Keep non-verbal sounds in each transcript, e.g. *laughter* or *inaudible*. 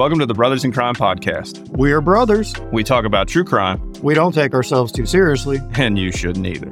Welcome to the Brothers in Crime podcast. We are brothers. We talk about true crime, We don't take ourselves too seriously. and you shouldn't either.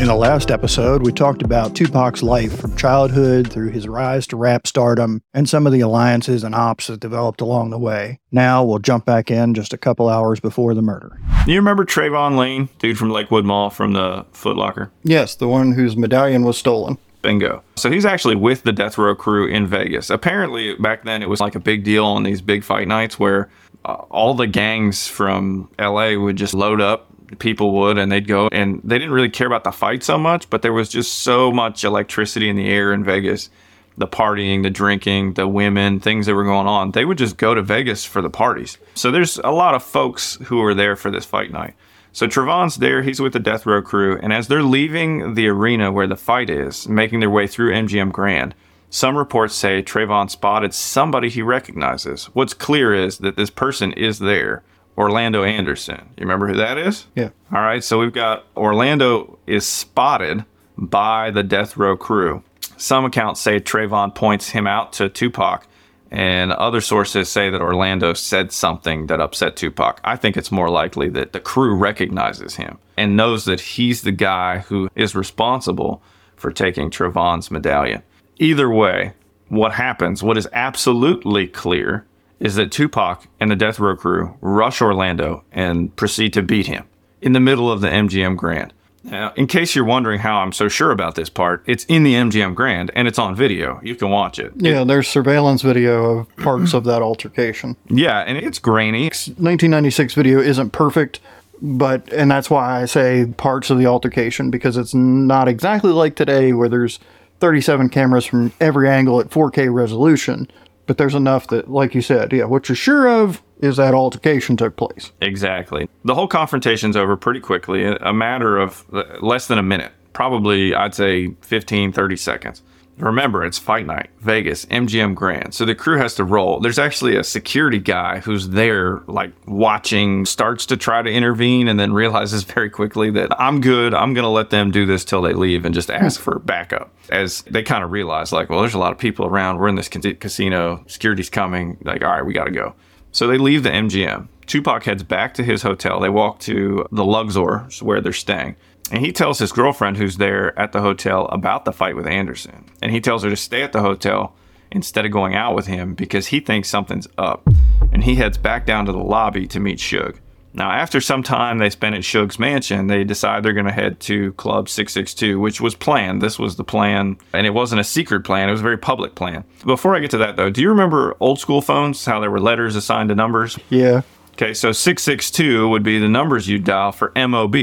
In the last episode, we talked about Tupac's life from childhood through his rise to rap stardom and some of the alliances and ops that developed along the way. Now we'll jump back in just a couple hours before the murder. You remember Trayvon Lane, dude from Lakewood Mall from the Foot Locker? Yes, the one whose medallion was stolen. Bingo. So he's actually with the Death Row crew in Vegas. Apparently, back then it was like a big deal on these big fight nights where uh, all the gangs from LA would just load up. People would, and they'd go, and they didn't really care about the fight so much, but there was just so much electricity in the air in Vegas. The partying, the drinking, the women, things that were going on. They would just go to Vegas for the parties. So there's a lot of folks who were there for this fight night. So Trevon's there, he's with the Death Row crew, and as they're leaving the arena where the fight is, making their way through MGM Grand, some reports say Trayvon spotted somebody he recognizes. What's clear is that this person is there. Orlando Anderson. You remember who that is? Yeah. All right, so we've got Orlando is spotted by the Death Row crew. Some accounts say Trayvon points him out to Tupac, and other sources say that Orlando said something that upset Tupac. I think it's more likely that the crew recognizes him and knows that he's the guy who is responsible for taking Trayvon's medallion. Either way, what happens, what is absolutely clear, is that Tupac and the Death Row crew rush Orlando and proceed to beat him in the middle of the MGM Grand. Now, in case you're wondering how I'm so sure about this part, it's in the MGM Grand and it's on video. You can watch it. Yeah, there's surveillance video of parts of that altercation. Yeah, and it's grainy. 1996 video isn't perfect, but, and that's why I say parts of the altercation because it's not exactly like today where there's 37 cameras from every angle at 4K resolution. But there's enough that, like you said, yeah, what you're sure of is that altercation took place. Exactly. The whole confrontation's over pretty quickly, a matter of less than a minute. Probably, I'd say 15, 30 seconds. Remember, it's fight night, Vegas, MGM Grand. So the crew has to roll. There's actually a security guy who's there, like watching, starts to try to intervene, and then realizes *laughs* very quickly that I'm good. I'm going to let them do this till they leave and just ask for backup. As they kind of realize, like, well, there's a lot of people around. We're in this casino. Security's coming. Like, all right, we got to go. So they leave the MGM. Tupac heads back to his hotel. They walk to the Luxor, where they're staying. And he tells his girlfriend who's there at the hotel about the fight with Anderson. And he tells her to stay at the hotel instead of going out with him because he thinks something's up. And he heads back down to the lobby to meet Suge. Now, after some time they spent at Suge's mansion, they decide they're going to head to Club 662, which was planned. This was the plan, and it wasn't a secret plan, it was a very public plan. Before I get to that, though, do you remember old school phones, how there were letters assigned to numbers? Yeah. Okay, so 662 would be the numbers you dial for MOB,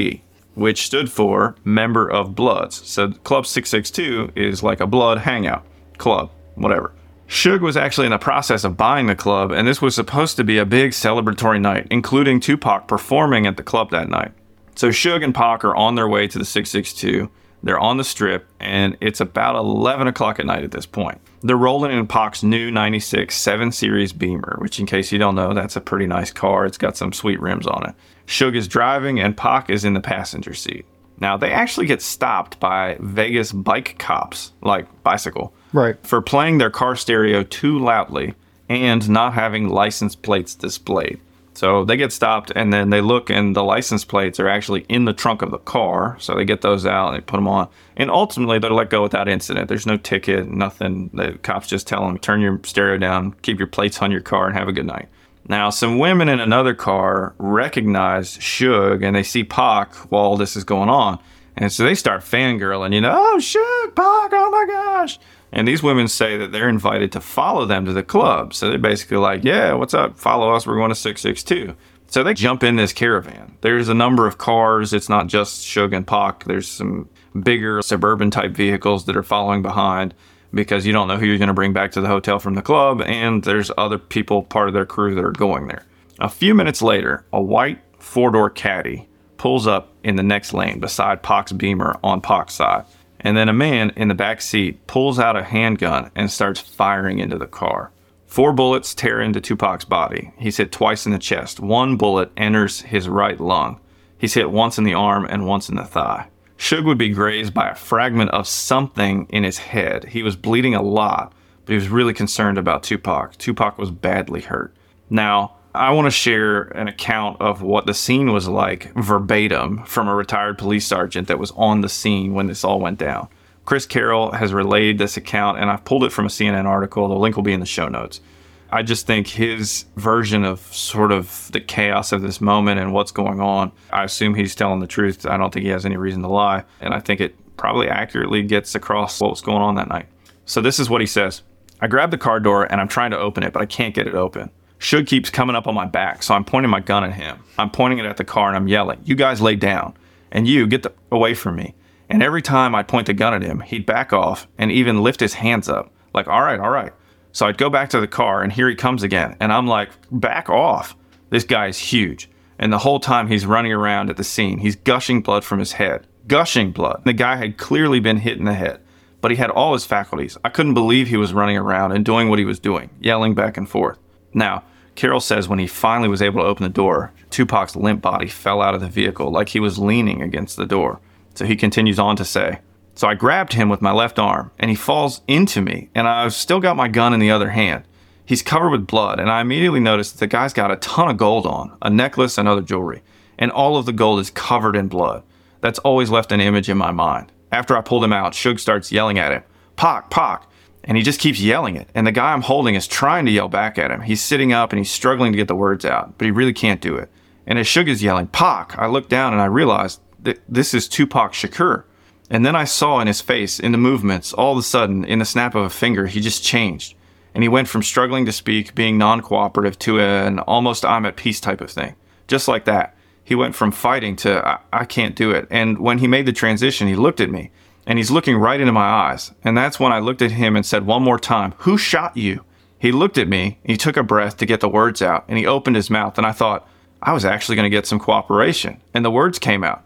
which stood for Member of Bloods. So Club 662 is like a blood hangout club, whatever. Suge was actually in the process of buying the club, and this was supposed to be a big celebratory night, including Tupac performing at the club that night. So Suge and Pac are on their way to the 662. They're on the strip, and it's about 11 o'clock at night at this point. They're rolling in Pac's new 96 7 Series Beamer, which, in case you don't know, that's a pretty nice car. It's got some sweet rims on it. Suge is driving, and Pac is in the passenger seat. Now, they actually get stopped by Vegas bike cops, like bicycle, Right. for playing their car stereo too loudly and not having license plates displayed. So they get stopped and then they look and the license plates are actually in the trunk of the car. So they get those out and they put them on. And ultimately they're let go without incident. There's no ticket, nothing. The cops just tell them, turn your stereo down, keep your plates on your car, and have a good night. Now, some women in another car recognize Suge and they see Pac while this is going on. And so they start fangirling, you know, oh, Suge, Pac, oh my gosh. And these women say that they're invited to follow them to the club. So they're basically like, yeah, what's up? Follow us. We're going to 662. So they jump in this caravan. There's a number of cars. It's not just and Pac. There's some bigger suburban type vehicles that are following behind because you don't know who you're going to bring back to the hotel from the club. And there's other people, part of their crew, that are going there. A few minutes later, a white four door caddy pulls up in the next lane beside Pac's Beamer on Pac's side. And then a man in the back seat pulls out a handgun and starts firing into the car. Four bullets tear into Tupac's body. He's hit twice in the chest. One bullet enters his right lung. He's hit once in the arm and once in the thigh. Suge would be grazed by a fragment of something in his head. He was bleeding a lot, but he was really concerned about Tupac. Tupac was badly hurt. Now, I want to share an account of what the scene was like verbatim from a retired police sergeant that was on the scene when this all went down. Chris Carroll has relayed this account, and I've pulled it from a CNN article. The link will be in the show notes. I just think his version of sort of the chaos of this moment and what's going on, I assume he's telling the truth. I don't think he has any reason to lie. And I think it probably accurately gets across what was going on that night. So this is what he says I grab the car door and I'm trying to open it, but I can't get it open. Suge keeps coming up on my back, so I'm pointing my gun at him. I'm pointing it at the car and I'm yelling, You guys lay down. And you get the, away from me. And every time I'd point the gun at him, he'd back off and even lift his hands up, like, All right, all right. So I'd go back to the car, and here he comes again. And I'm like, back off. This guy is huge. And the whole time he's running around at the scene, he's gushing blood from his head. Gushing blood. The guy had clearly been hit in the head, but he had all his faculties. I couldn't believe he was running around and doing what he was doing, yelling back and forth. Now, Carroll says when he finally was able to open the door, Tupac's limp body fell out of the vehicle like he was leaning against the door. So he continues on to say, so I grabbed him with my left arm, and he falls into me, and I've still got my gun in the other hand. He's covered with blood, and I immediately noticed that the guy's got a ton of gold on, a necklace and other jewelry, and all of the gold is covered in blood. That's always left an image in my mind. After I pulled him out, Suge starts yelling at him, Pac, Pac, and he just keeps yelling it. And the guy I'm holding is trying to yell back at him. He's sitting up and he's struggling to get the words out, but he really can't do it. And as Suge is yelling, Pac, I look down and I realize that this is Tupac Shakur. And then I saw in his face, in the movements, all of a sudden, in the snap of a finger, he just changed. And he went from struggling to speak, being non cooperative, to an almost I'm at peace type of thing. Just like that. He went from fighting to I-, I can't do it. And when he made the transition, he looked at me and he's looking right into my eyes. And that's when I looked at him and said one more time, Who shot you? He looked at me, he took a breath to get the words out, and he opened his mouth. And I thought, I was actually going to get some cooperation. And the words came out,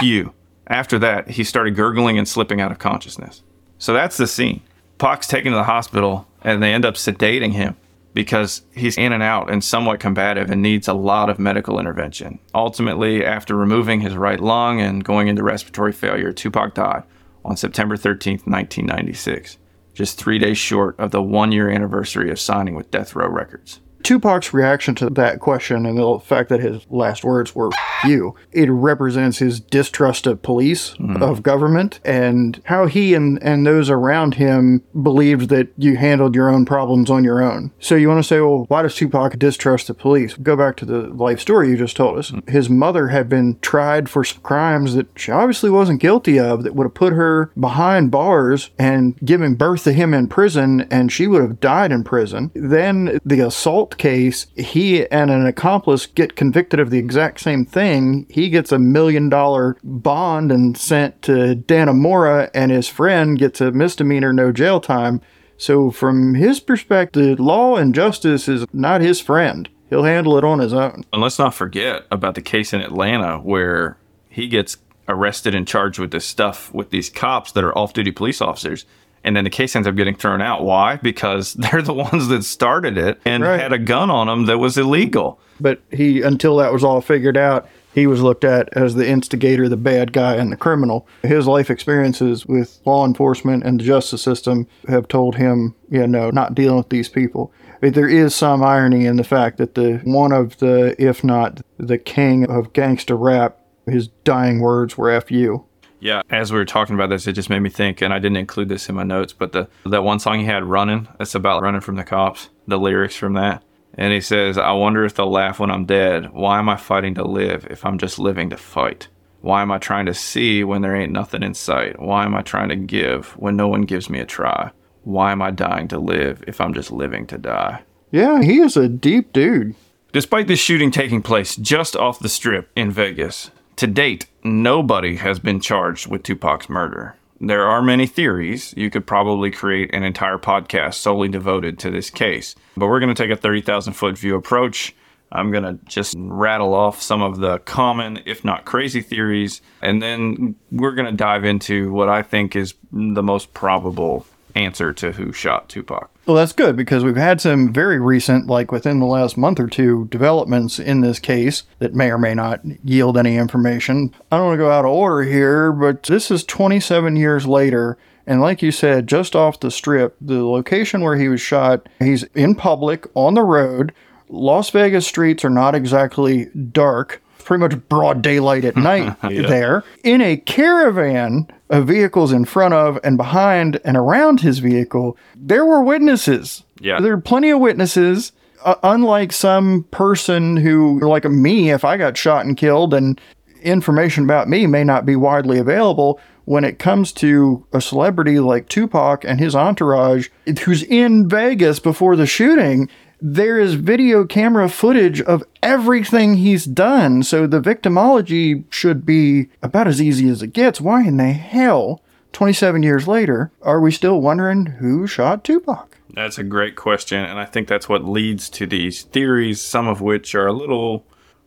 You. After that, he started gurgling and slipping out of consciousness. So that's the scene. Pac's taken to the hospital and they end up sedating him because he's in and out and somewhat combative and needs a lot of medical intervention. Ultimately, after removing his right lung and going into respiratory failure, Tupac died on September 13, 1996, just three days short of the one year anniversary of signing with Death Row Records. Tupac's reaction to that question and the fact that his last words were you, it represents his distrust of police, mm-hmm. of government, and how he and, and those around him believed that you handled your own problems on your own. So you want to say, well, why does Tupac distrust the police? Go back to the life story you just told us. Mm-hmm. His mother had been tried for some crimes that she obviously wasn't guilty of that would have put her behind bars and given birth to him in prison, and she would have died in prison. Then the assault case, he and an accomplice get convicted of the exact same thing. He gets a million dollar bond and sent to Dannemora, and his friend gets a misdemeanor, no jail time. So, from his perspective, law and justice is not his friend. He'll handle it on his own. And let's not forget about the case in Atlanta where he gets arrested and charged with this stuff with these cops that are off duty police officers and then the case ends up getting thrown out. Why? Because *laughs* they're the ones that started it and right. had a gun on them that was illegal. But he, until that was all figured out, he was looked at as the instigator, the bad guy, and the criminal. His life experiences with law enforcement and the justice system have told him, yeah, no, not dealing with these people. There is some irony in the fact that the one of the, if not the king of gangster rap, his dying words were "F you." Yeah, as we were talking about this, it just made me think, and I didn't include this in my notes, but the that one song he had, "Running," it's about running from the cops. The lyrics from that, and he says, "I wonder if they'll laugh when I'm dead. Why am I fighting to live if I'm just living to fight? Why am I trying to see when there ain't nothing in sight? Why am I trying to give when no one gives me a try? Why am I dying to live if I'm just living to die?" Yeah, he is a deep dude. Despite this shooting taking place just off the strip in Vegas, to date, nobody has been charged with Tupac's murder. There are many theories. You could probably create an entire podcast solely devoted to this case. But we're going to take a 30,000 foot view approach. I'm going to just rattle off some of the common, if not crazy, theories. And then we're going to dive into what I think is the most probable answer to who shot Tupac. Well, that's good because we've had some very recent, like within the last month or two, developments in this case that may or may not yield any information. I don't want to go out of order here, but this is 27 years later, And like you said, just off the strip, the location where he was shot, he's in public on the road. Las Vegas streets are not exactly dark, pretty much broad daylight at *laughs* night there. In a caravan of vehicles in front of and behind and around his vehicle, there were witnesses. Yeah. There are plenty of witnesses. Uh, unlike some person who, like me, if I got shot and killed and information about me may not be widely available, when it comes to a celebrity like Tupac and his entourage, who's in Vegas before the shooting, there is video camera footage of everything he's done. So the victimology should be about as easy as it gets. Why in the hell, 27 years later, are we still wondering who shot Tupac? That's a great question, and I think that's what leads to these theories, some of which are a little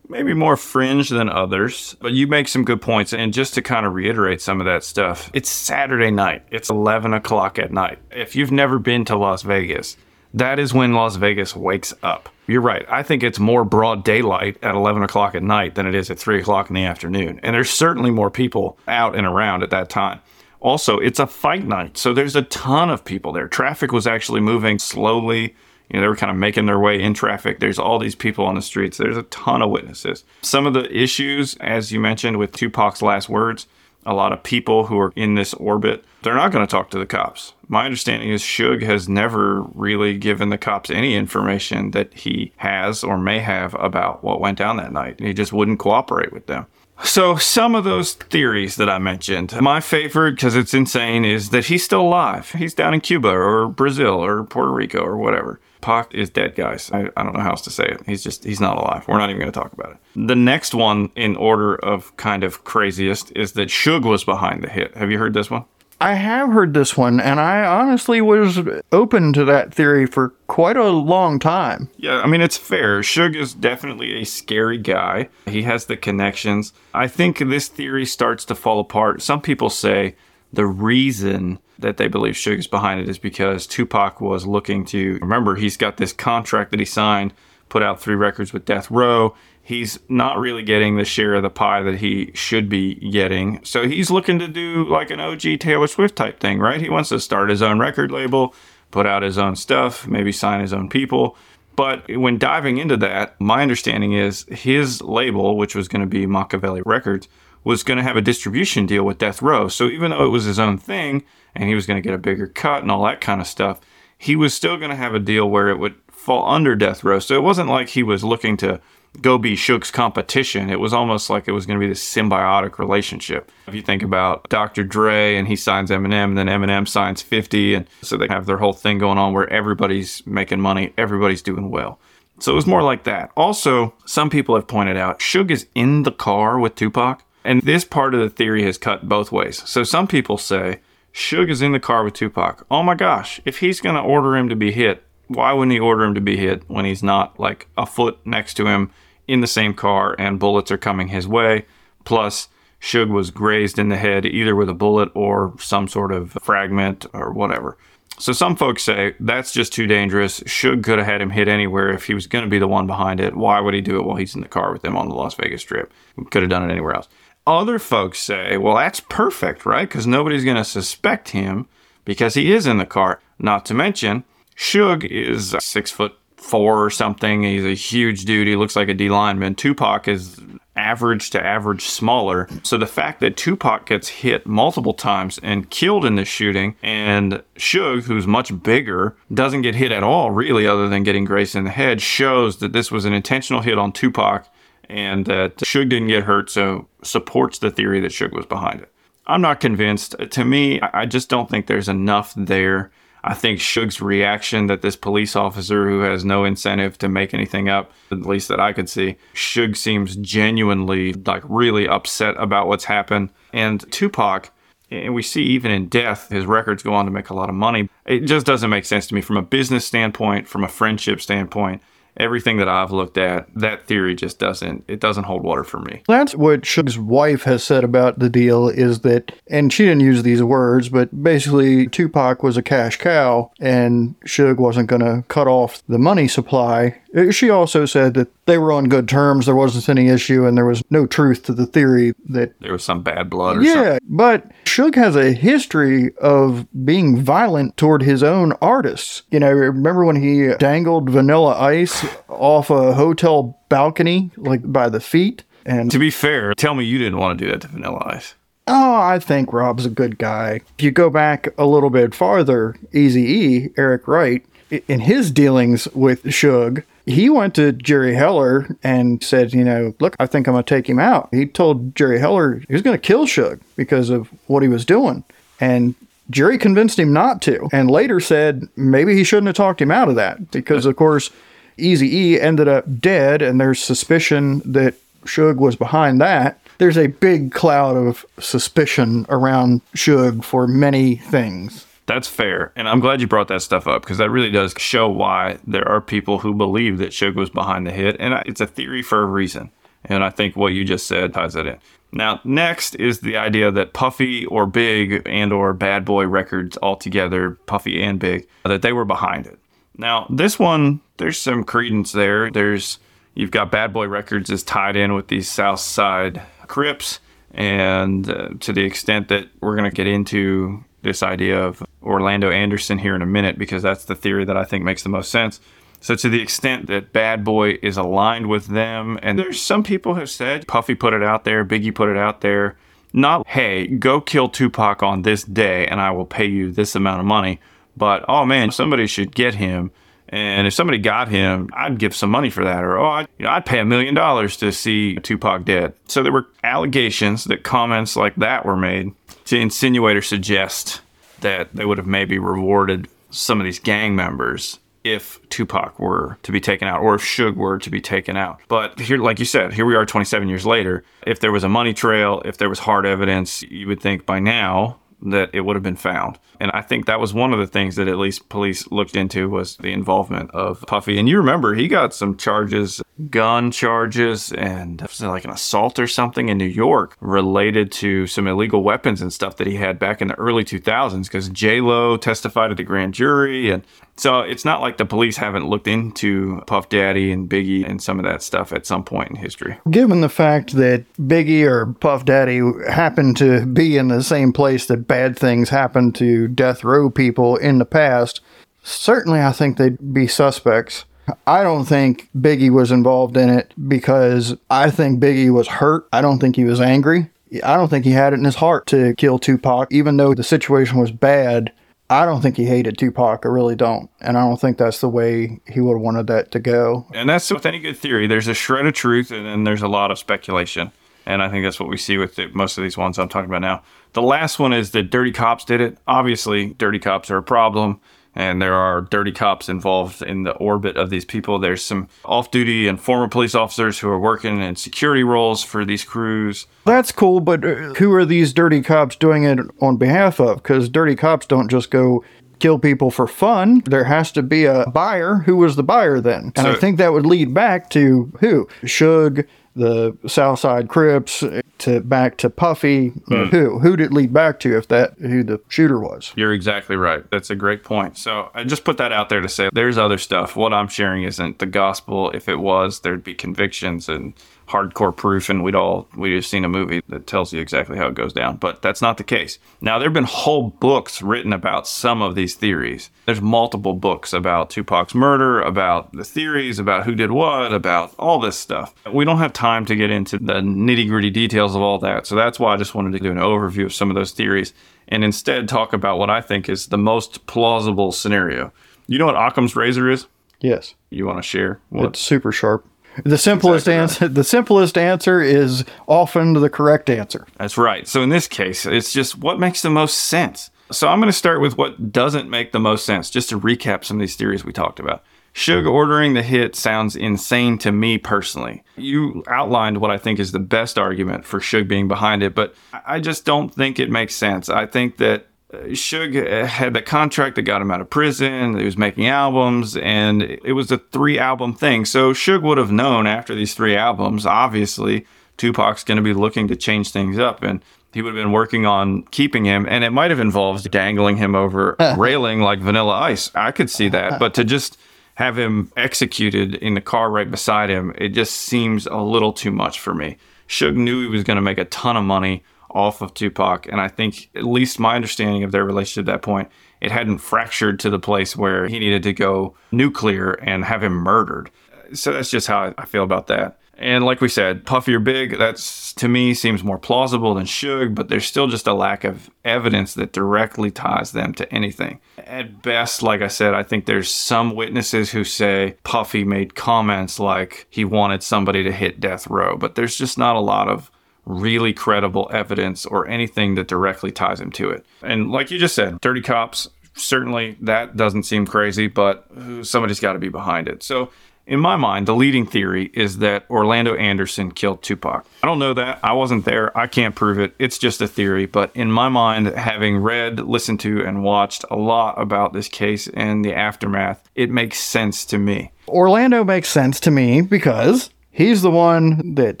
maybe more fringe than others. But you make some good points, and just to kind of reiterate some of that stuff, it's Saturday night, it's 11 o'clock at night. If you've never been to Las Vegas, that is when Las Vegas wakes up. You're right. I think it's more broad daylight at 11 o'clock at night than it is at 3 o'clock in the afternoon. And there's certainly more people out and around at that time. Also, it's a fight night, so there's a ton of people there. Traffic was actually moving slowly. You know, they were kind of making their way in traffic. There's all these people on the streets. There's a ton of witnesses. Some of the issues, as you mentioned with Tupac's last words, a lot of people who are in this orbit, they're not going to talk to the cops. My understanding is Suge has never really given the cops any information that he has or may have about what went down that night. He just wouldn't cooperate with them. So, some of those theories that I mentioned, my favorite, because it's insane, is that he's still alive. He's down in Cuba or Brazil or Puerto Rico or whatever. Pac is dead, guys. I, I don't know how else to say it. He's just, he's not alive. We're not even going to talk about it. The next one in order of kind of craziest is that Suge was behind the hit. Have you heard this one? I have heard this one, and I honestly was open to that theory for quite a long time. Yeah, I mean, it's fair. Suge is definitely a scary guy. He has the connections. I think this theory starts to fall apart. Some people say the reason that they believe Suge is behind it is because Tupac was looking to remember he's got this contract that he signed, put out three records with Death Row. He's not really getting the share of the pie that he should be getting. So he's looking to do like an OG Taylor Swift type thing, right? He wants to start his own record label, put out his own stuff, maybe sign his own people. But when diving into that, my understanding is his label, which was going to be Machiavelli Records, was going to have a distribution deal with Death Row. So even though it was his own thing and he was going to get a bigger cut and all that kind of stuff, he was still going to have a deal where it would fall under Death Row. So it wasn't like he was looking to go be Suge's competition. It was almost like it was going to be this symbiotic relationship. If you think about Dr. Dre and he signs Eminem, and then Eminem signs 50, and so they have their whole thing going on where everybody's making money, everybody's doing well. So it was more like that. Also, some people have pointed out Suge is in the car with Tupac, and this part of the theory has cut both ways. So some people say Suge is in the car with Tupac. Oh my gosh, if he's going to order him to be hit, why wouldn't he order him to be hit when he's not like a foot next to him in the same car and bullets are coming his way? Plus, Suge was grazed in the head either with a bullet or some sort of fragment or whatever. So some folks say that's just too dangerous. Suge could have had him hit anywhere if he was going to be the one behind it. Why would he do it while he's in the car with them on the Las Vegas Strip? Could have done it anywhere else. Other folks say, well, that's perfect, right? Because nobody's going to suspect him because he is in the car. Not to mention, Suge is six foot four or something. He's a huge dude. He looks like a D lineman. Tupac is average to average smaller. So the fact that Tupac gets hit multiple times and killed in this shooting, and Suge, who's much bigger, doesn't get hit at all, really, other than getting grazed in the head, shows that this was an intentional hit on Tupac and that Suge didn't get hurt, so supports the theory that Suge was behind it. I'm not convinced. To me, I just don't think there's enough there. I think Suge's reaction that this police officer who has no incentive to make anything up, at least that I could see, Suge seems genuinely like really upset about what's happened. And Tupac, and we see even in death, his records go on to make a lot of money. It just doesn't make sense to me from a business standpoint, from a friendship standpoint everything that I've looked at, that theory just doesn't it doesn't hold water for me. That's what Suge's wife has said about the deal is that and she didn't use these words, but basically Tupac was a cash cow and Suge wasn't gonna cut off the money supply. Uh, she also said that they were on good terms. There wasn't any issue, and there was no truth to the theory that. There was some bad blood or Yeah, something. but Suge has a history of being violent toward his own artists. You know, remember when he dangled Vanilla Ice off a hotel balcony, like by the feet? And To be fair, tell me you didn't want to do that to Vanilla Ice. Oh, I think Rob's a good guy. If you go back a little bit farther, Easy E, Eric Wright, in his dealings with Suge, he went to Jerry Heller and said, you know, look, I think I'm going to take him out. He told Jerry Heller he was going to kill Suge because of what he was doing. And Jerry convinced him not to, and later said maybe he shouldn't have talked him out of that because, of course, Easy E ended up dead, and there's suspicion that Suge was behind that. There's a big cloud of suspicion around Suge for many things. That's fair. And I'm glad you brought that stuff up because that really does show why there are people who believe that Suge was behind the hit. And it's a theory for a reason. And I think what you just said ties that in. Now, next is the idea that Puffy or Big and or Bad Boy Records altogether, Puffy and Big, that they were behind it. Now, this one, there's some credence there. There's you've got Bad Boy Records is tied in with these South Side Crips, and uh, to the extent that we're going to get into this idea of Orlando Anderson here in a minute, because that's the theory that I think makes the most sense. So, to the extent that Bad Boy is aligned with them, and there's some people have said Puffy put it out there, Biggie put it out there, not, hey, go kill Tupac on this day and I will pay you this amount of money, but oh man, somebody should get him. And if somebody got him, I'd give some money for that, or oh, I'd, you know, I'd pay a million dollars to see Tupac dead. So there were allegations that comments like that were made to insinuate or suggest that they would have maybe rewarded some of these gang members if Tupac were to be taken out or if Suge were to be taken out. But here, like you said, here we are 27 years later. If there was a money trail, if there was hard evidence, you would think by now that it would have been found. And I think that was one of the things that at least police looked into was the involvement of Puffy. And you remember he got some charges, gun charges, and like an assault or something in New York related to some illegal weapons and stuff that he had back in the early 2000s because J Lo testified at the grand jury and so it's not like the police haven't looked into Puff Daddy and Biggie and some of that stuff at some point in history. Given the fact that Biggie or Puff Daddy happened to be in the same place that bad things happened to death row people in the past, certainly I think they'd be suspects. I don't think Biggie was involved in it because I think Biggie was hurt. I don't think he was angry. I don't think he had it in his heart to kill Tupac, even though the situation was bad. I don't think he hated Tupac. I really don't. And I don't think that's the way he would have wanted that to go. And that's with any good theory. There's a shred of truth and then there's a lot of speculation. And I think that's what we see with the, most of these ones I'm talking about now. The last one is that dirty cops did it. Obviously, dirty cops are a problem, and there are dirty cops involved in the orbit of these people. There's some off duty and former police officers who are working in security roles for these crews. That's cool, but uh, who are these dirty cops doing it on behalf of? Because dirty cops don't just go kill people for fun. There has to be a buyer. Who was the buyer then? And I think that would lead back to who? Suge, the Southside Crips, to back to Puffy. Hmm. Who? Who did it lead back to if that who the shooter was? You're exactly right. That's a great point. So I just put that out there to say there's other stuff. What I'm sharing isn't the gospel. If it was, there'd be convictions and hardcore proof, and we'd all we'd have seen a movie that tells you exactly how it goes down. But that's not the case. Now there have been whole books written about some of these theories. There's multiple books about Tupac's murder, about the theories, about who did what, about all this stuff. We don't have time to get into the nitty gritty details of all that. So that's why I just wanted to do an overview of some of those theories and instead talk about what I think is the most plausible scenario. You know what Occam's razor is? Yes, You want to share? What? it's super sharp. The simplest Exactly answer. *laughs* The simplest answer is often the correct answer. That's right. So in this case, it's just what makes the most sense. So I'm going to start with what doesn't make the most sense, just to recap some of these theories we talked about. Suge ordering the hit sounds insane to me personally. You outlined what I think is the best argument for Suge being behind it, but I just don't think it makes sense. I think that Suge uh, had the contract that got him out of prison. He was making albums, and it was a three album thing. So Suge would have known after these three albums, obviously, Tupac's going to be looking to change things up. And he would have been working on keeping him, and it might have involved dangling him over *laughs* railing like Vanilla Ice. I could see that, but to just have him executed in the car right beside him, it just seems a little too much for me. Suge knew he was going to make a ton of money off of Tupac, and I think, at least my understanding of their relationship at that point, it hadn't fractured to the place where he needed to go nuclear and have him murdered. So that's just how I feel about that. And like we said, Puffy or Big, that's to me seems more plausible than Suge, but there's still just a lack of evidence that directly ties them to anything. At best, like I said, I think there's some witnesses who say Puffy made comments like he wanted somebody to hit death row, but there's just not a lot of really credible evidence or anything that directly ties him to it. And like you just said, Dirty Cops, certainly that doesn't seem crazy, but somebody's got to be behind it. So in my mind, the leading theory is that Orlando Anderson killed Tupac. I don't know that. I wasn't there. I can't prove it. It's just a theory. But in my mind, having read, listened to, and watched a lot about this case and the aftermath, it makes sense to me. Orlando makes sense to me because He's the one that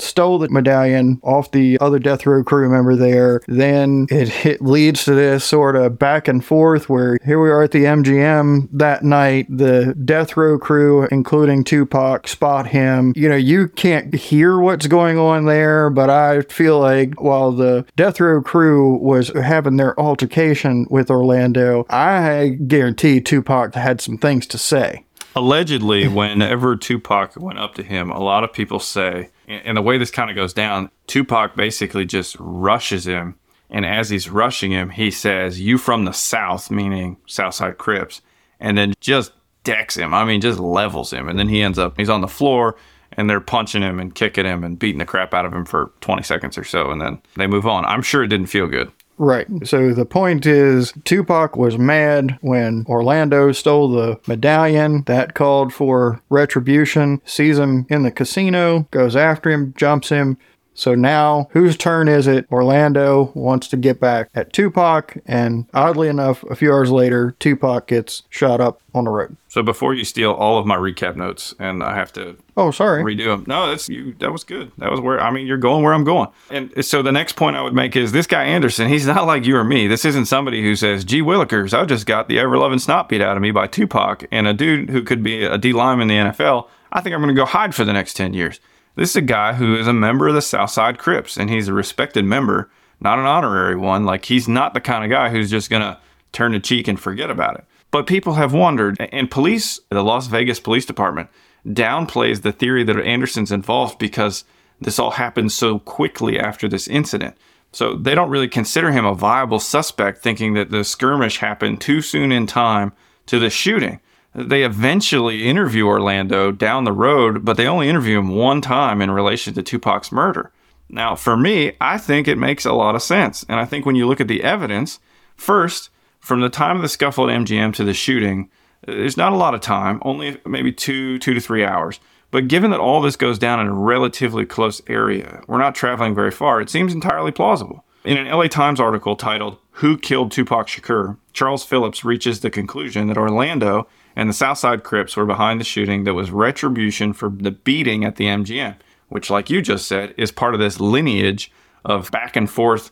stole the medallion off the other death row crew member there. Then it hit, leads to this sort of back and forth where here we are at the MGM that night. The death row crew, including Tupac, spot him. You know, you can't hear what's going on there, but I feel like while the death row crew was having their altercation with Orlando, I guarantee Tupac had some things to say. Allegedly, whenever Tupac went up to him, a lot of people say, and the way this kind of goes down, Tupac basically just rushes him. And as he's rushing him, he says, You from the South, meaning Southside Crips, and then just decks him. I mean, just levels him. And then he ends up, he's on the floor and they're punching him and kicking him and beating the crap out of him for 20 seconds or so. And then they move on. I'm sure it didn't feel good. Right. So the point is, Tupac was mad when Orlando stole the medallion. That called for retribution. Sees him in the casino, goes after him, jumps him, so now, whose turn is it? Orlando wants to get back at Tupac, and oddly enough, a few hours later, Tupac gets shot up on the road. So before you steal all of my recap notes, and I have to oh sorry redo them. No, that's you. That was good. That was where I mean you're going where I'm going. And so the next point I would make is this guy Anderson. He's not like you or me. This isn't somebody who says, "Gee Willikers, I just got the ever loving snot beat out of me by Tupac," and a dude who could be a D lineman in the NFL. I think I'm going to go hide for the next ten years. This is a guy who is a member of the Southside Crips, and he's a respected member, not an honorary one. Like, he's not the kind of guy who's just going to turn a cheek and forget about it. But people have wondered, and police, the Las Vegas Police Department, downplays the theory that Anderson's involved because this all happened so quickly after this incident. So they don't really consider him a viable suspect, thinking that the skirmish happened too soon in time to the shooting. They eventually interview Orlando down the road, but they only interview him one time in relation to Tupac's murder. Now, for me, I think it makes a lot of sense. And I think when you look at the evidence, first, from the time of the scuffle at MGM to the shooting, there's not a lot of time, only maybe two, two to three hours. But given that all this goes down in a relatively close area, we're not traveling very far, it seems entirely plausible. In an LA Times article titled, Who Killed Tupac Shakur? Charles Philips reaches the conclusion that Orlando and the Southside Crips were behind the shooting that was retribution for the beating at the MGM, which, like you just said, is part of this lineage of back and forth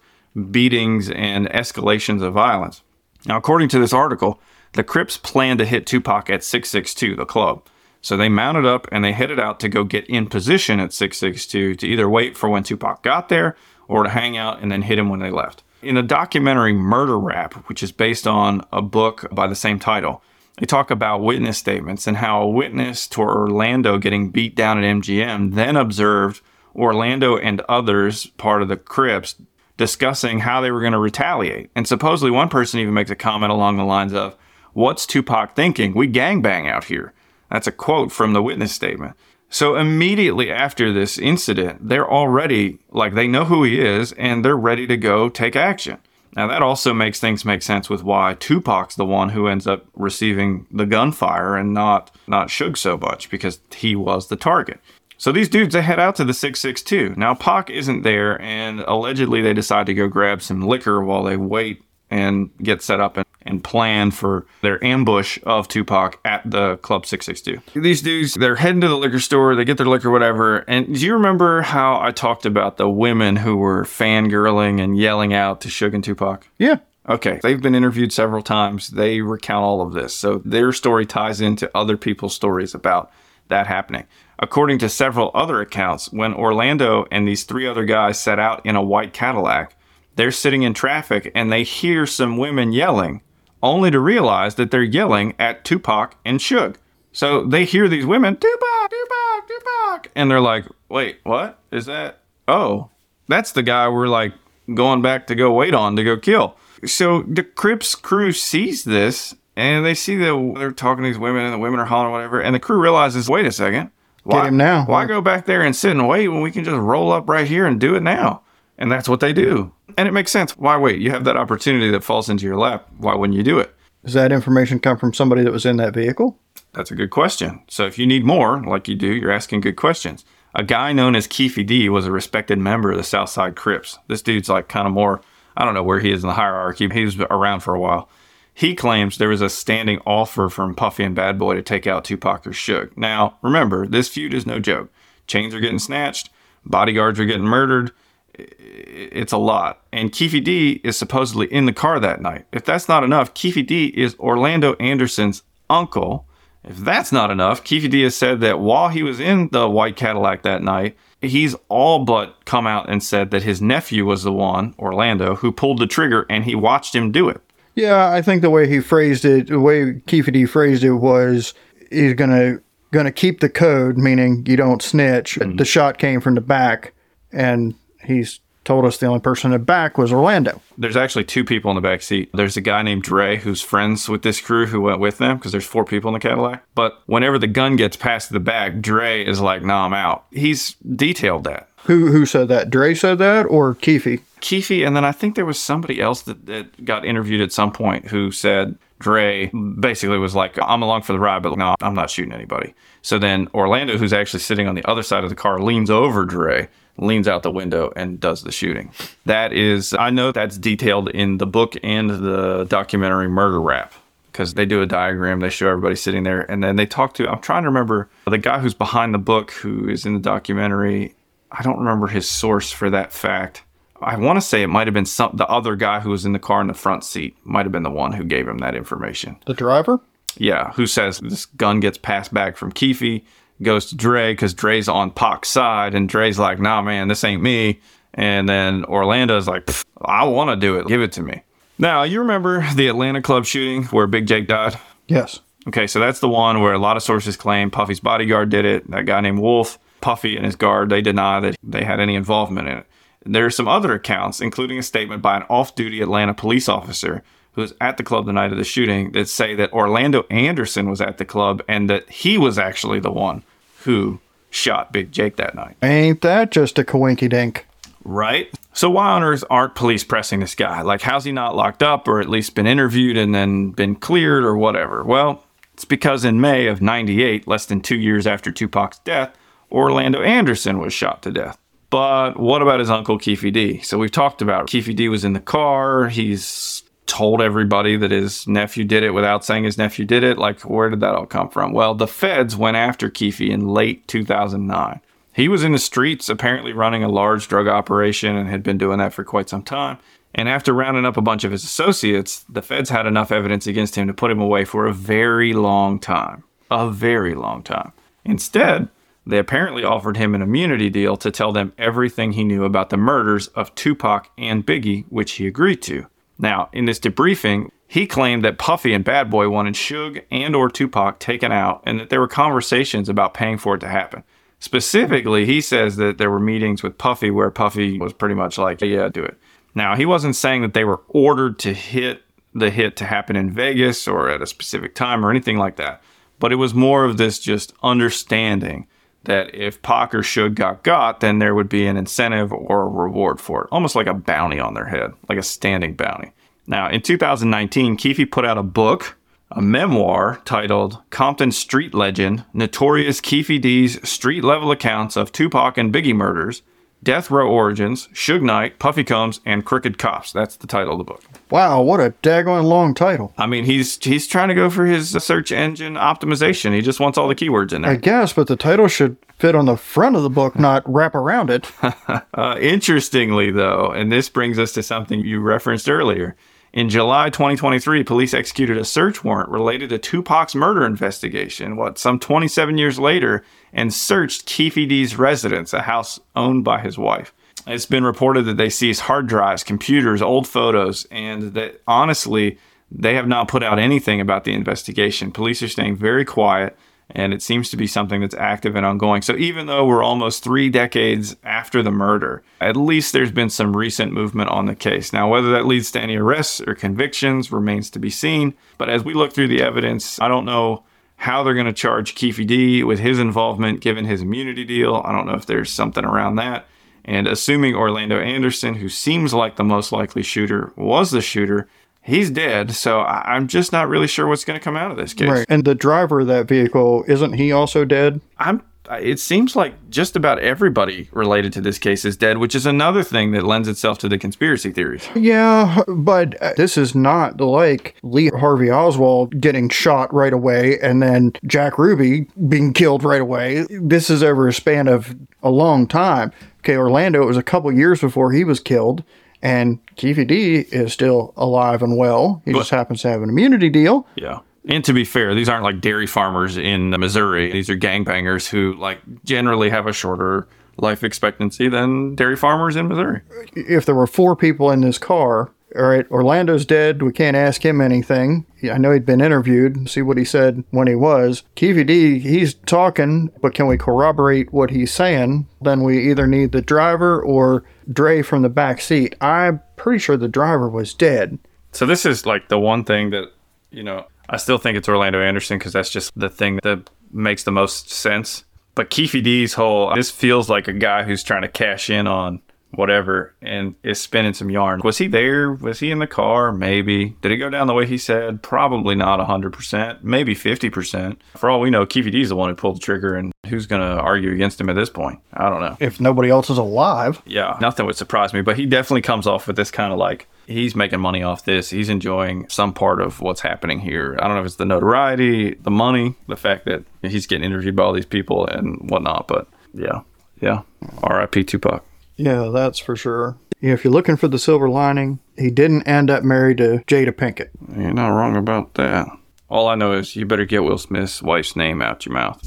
beatings and escalations of violence. Now, according to this article, the Crips planned to hit Tupac at 662, the club. So they mounted up and they headed out to go get in position at 662 to either wait for when Tupac got there or to hang out and then hit him when they left. In a documentary Murder Rap, which is based on a book by the same title, they talk about witness statements and how a witness to Orlando getting beat down at MGM then observed Orlando and others, part of the Crips, discussing how they were going to retaliate. And supposedly one person even makes a comment along the lines of, What's Tupac thinking? We gangbang out here. That's a quote from the witness statement. So immediately after this incident, they're already like they know who he is and they're ready to go take action. Now that also makes things make sense with why Tupac's the one who ends up receiving the gunfire and not not Suge so much because he was the target. So these dudes they head out to the 662. Now Pac isn't there and allegedly they decide to go grab some liquor while they wait and get set up and, and plan for their ambush of Tupac at the Club 662. These dudes, they're heading to the liquor store, they get their liquor, whatever. And do you remember how I talked about the women who were fangirling and yelling out to Suge and Tupac? Yeah. Okay, they've been interviewed several times. They recount all of this. So their story ties into other people's stories about that happening. According to several other accounts, when Orlando and these three other guys set out in a white Cadillac, they're sitting in traffic and they hear some women yelling, only to realize that they're yelling at Tupac and Suge. So they hear these women, Tupac, Tupac, Tupac, and they're like, wait, what? Is that? Oh, that's the guy we're like going back to go wait on to go kill. So the Crips crew sees this and they see that they're talking to these women and the women are hollering whatever, and the crew realizes, wait a second, why, him now. Why go back there and sit and wait when we can just roll up right here and do it now? And that's what they do. And it makes sense. Why wait? You have that opportunity that falls into your lap. Why wouldn't you do it? Does that information come from somebody that was in that vehicle? That's a good question. So if you need more, like you do, you're asking good questions. A guy known as Keffe D was a respected member of the Southside Crips. This dude's like kind of more, I don't know where he is in the hierarchy. He was around for a while. He claims there was a standing offer from Puffy and Bad Boy to take out Tupac or Suge. Now, remember, this feud is no joke. Chains are getting snatched, bodyguards are getting murdered. It's a lot. And Keffe D is supposedly in the car that night. If that's not enough, Keffe D is Orlando Anderson's uncle. If that's not enough, Keffe D has said that while he was in the white Cadillac that night, he's all but come out and said that his nephew was the one, Orlando, who pulled the trigger and he watched him do it. Yeah, I think the way he phrased it, the way Keffe D phrased it was he's gonna gonna keep the code, meaning you don't snitch. Mm-hmm. The shot came from the back, and he's told us the only person in the back was Orlando. There's actually two people in the back seat. There's a guy named Dre who's friends with this crew who went with them because there's four people in the Cadillac. But whenever the gun gets past the back, Dre is like, "Nah, I'm out." He's detailed that. Who who said that? Dre said that, or Keffe? Keffe, and then I think there was somebody else that, that got interviewed at some point who said Dre basically was like, I'm along for the ride, but no, I'm not shooting anybody. So then Orlando, who's actually sitting on the other side of the car, leans over Dre, leans out the window, and does the shooting. That is, I know that's detailed in the book and the documentary Murder Rap because they do a diagram. They show everybody sitting there, and then they talk to. I'm trying to remember the guy who's behind the book, who is in the documentary. I don't remember his source for that fact. I want to say it might have been some the other guy who was in the car in the front seat might have been the one who gave him that information. The driver? Yeah, who says this gun gets passed back from Keffe, goes to Dre because Dre's on Pac's side, and Dre's like, "Nah, man, this ain't me." And then Orlando's like, "I want to do it. Give it to me." Now you remember the Atlanta club shooting where Big Jake died? Yes. Okay, so that's the one where a lot of sources claim Puffy's bodyguard did it. That guy named Wolf, Puffy and his guard, they deny that they had any involvement in it. There are some other accounts, including a statement by an off duty Atlanta police officer who was at the club the night of the shooting, that say that Orlando Anderson was at the club and that he was actually the one who shot Big Jake that night. Ain't that just a coinky dink? Right? So why on earth aren't police pressing this guy? Like, how's he not locked up or at least been interviewed and then been cleared or whatever? Well, it's because in May of 98, less than two years after Tupac's death, Orlando Anderson was shot to death. But what about his uncle Keffe D? So we've talked about Keffe D was in the car. He's told everybody that his nephew did it without saying his nephew did it. Like, where did that all come from? Well, the feds went after Keffe in late 2009. He was in the streets, apparently running a large drug operation and had been doing that for quite some time. And after rounding up a bunch of his associates, the feds had enough evidence against him to put him away for a very long time. A very long time. Instead, they apparently offered him an immunity deal to tell them everything he knew about the murders of Tupac and Biggie, which he agreed to. Now, in this debriefing, he claimed that Puffy and Bad Boy wanted Suge and or Tupac taken out and that there were conversations about paying for it to happen. Specifically, he says that there were meetings with Puffy where Puffy was pretty much like, yeah, do it. Now, he wasn't saying that they were ordered to hit the hit to happen in Vegas or at a specific time or anything like that, but it was more of this just understanding that if Pac or Suge got got, then there would be an incentive or a reward for it, almost like a bounty on their head, like a standing bounty. Now, in 2019, Keffe put out a book, a memoir titled Compton Street Legend Notorious Keffe D's Street Level Accounts of Tupac and Biggie Murders, Death Row Origins, Suge Knight, Puffy Combs, and Crooked Cops. That's the title of the book. Wow, what a daggone long title. I mean, he's he's trying to go for his search engine optimization. He just wants all the keywords in there. I guess, but the title should fit on the front of the book, *laughs* not wrap around it. *laughs* Uh, interestingly, though, and this brings us to something you referenced earlier. In July 2023, police executed a search warrant related to Tupac's murder investigation, what, some 27 years later, and searched Keffe D's residence, a house owned by his wife. It's been reported that they seized hard drives, computers, old photos, and that honestly, they have not put out anything about the investigation. Police are staying very quiet, and it seems to be something that's active and ongoing. So even though we're almost three decades after the murder, at least there's been some recent movement on the case. Now, whether that leads to any arrests or convictions remains to be seen. But as we look through the evidence, I don't know how they're going to charge Keffe D with his involvement given his immunity deal. I don't know if there's something around that. And assuming Orlando Anderson, who seems like the most likely shooter, was the shooter, he's dead. So I'm just not really sure what's going to come out of this case. Right. And the driver of that vehicle, isn't he also dead? I'm. It seems like just about everybody related to this case is dead, which is another thing that lends itself to the conspiracy theories. Yeah, but uh, this is not like Lee Harvey Oswald getting shot right away and then Jack Ruby being killed right away. This is over a span of a long time. Okay, Orlando, it was a couple years before he was killed, and Keffe D is still alive and well. He just happens to have an immunity deal. Yeah. And to be fair, these aren't like dairy farmers in Missouri. These are gangbangers who like generally have a shorter life expectancy than dairy farmers in Missouri. If there were four people in this car, all right, Orlando's dead. We can't ask him anything. I know he'd been interviewed. See what he said when he was. Keffe D, he's talking, but can we corroborate what he's saying? Then we either need the driver or Dre from the back seat. I'm pretty sure the driver was dead. So this is like the one thing that, you know, I still think it's Orlando Anderson because that's just the thing that makes the most sense. But Keffe D's whole, this feels like a guy who's trying to cash in on whatever and is spinning some yarn. Was he there? Was he in the car? Maybe. Did it go down the way he said? Probably not 100%, maybe 50%. For all we know, Keffe D's the one who pulled the trigger and who's going to argue against him at this point? I don't know. If nobody else is alive. Yeah, nothing would surprise me, but he definitely comes off with this kind of like he's making money off this. He's enjoying some part of what's happening here. I don't know if it's the notoriety, the money, the fact that he's getting interviewed by all these people and whatnot, but yeah, yeah. R.I.P. Tupac. Yeah, that's for sure. Yeah, if you're looking for the silver lining, he didn't end up married to Jada Pinkett. You're not wrong about that. All I know is you better get Will Smith's wife's name out your mouth.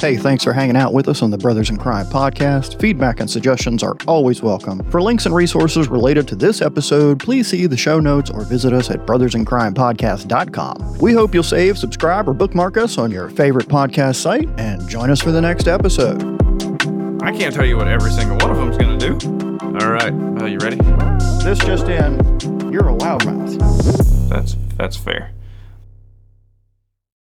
Hey, thanks for hanging out with us on the Brothers in Crime podcast. Feedback and suggestions are always welcome. For links and resources related to this episode, please see the show notes or visit us at brothersincrimepodcast.com. We hope you'll save, subscribe, or bookmark us on your favorite podcast site and join us for the next episode. I can't tell you what every single one of them's to do. All right. Are you ready? This just in, you're a loudmouth. That's that's fair.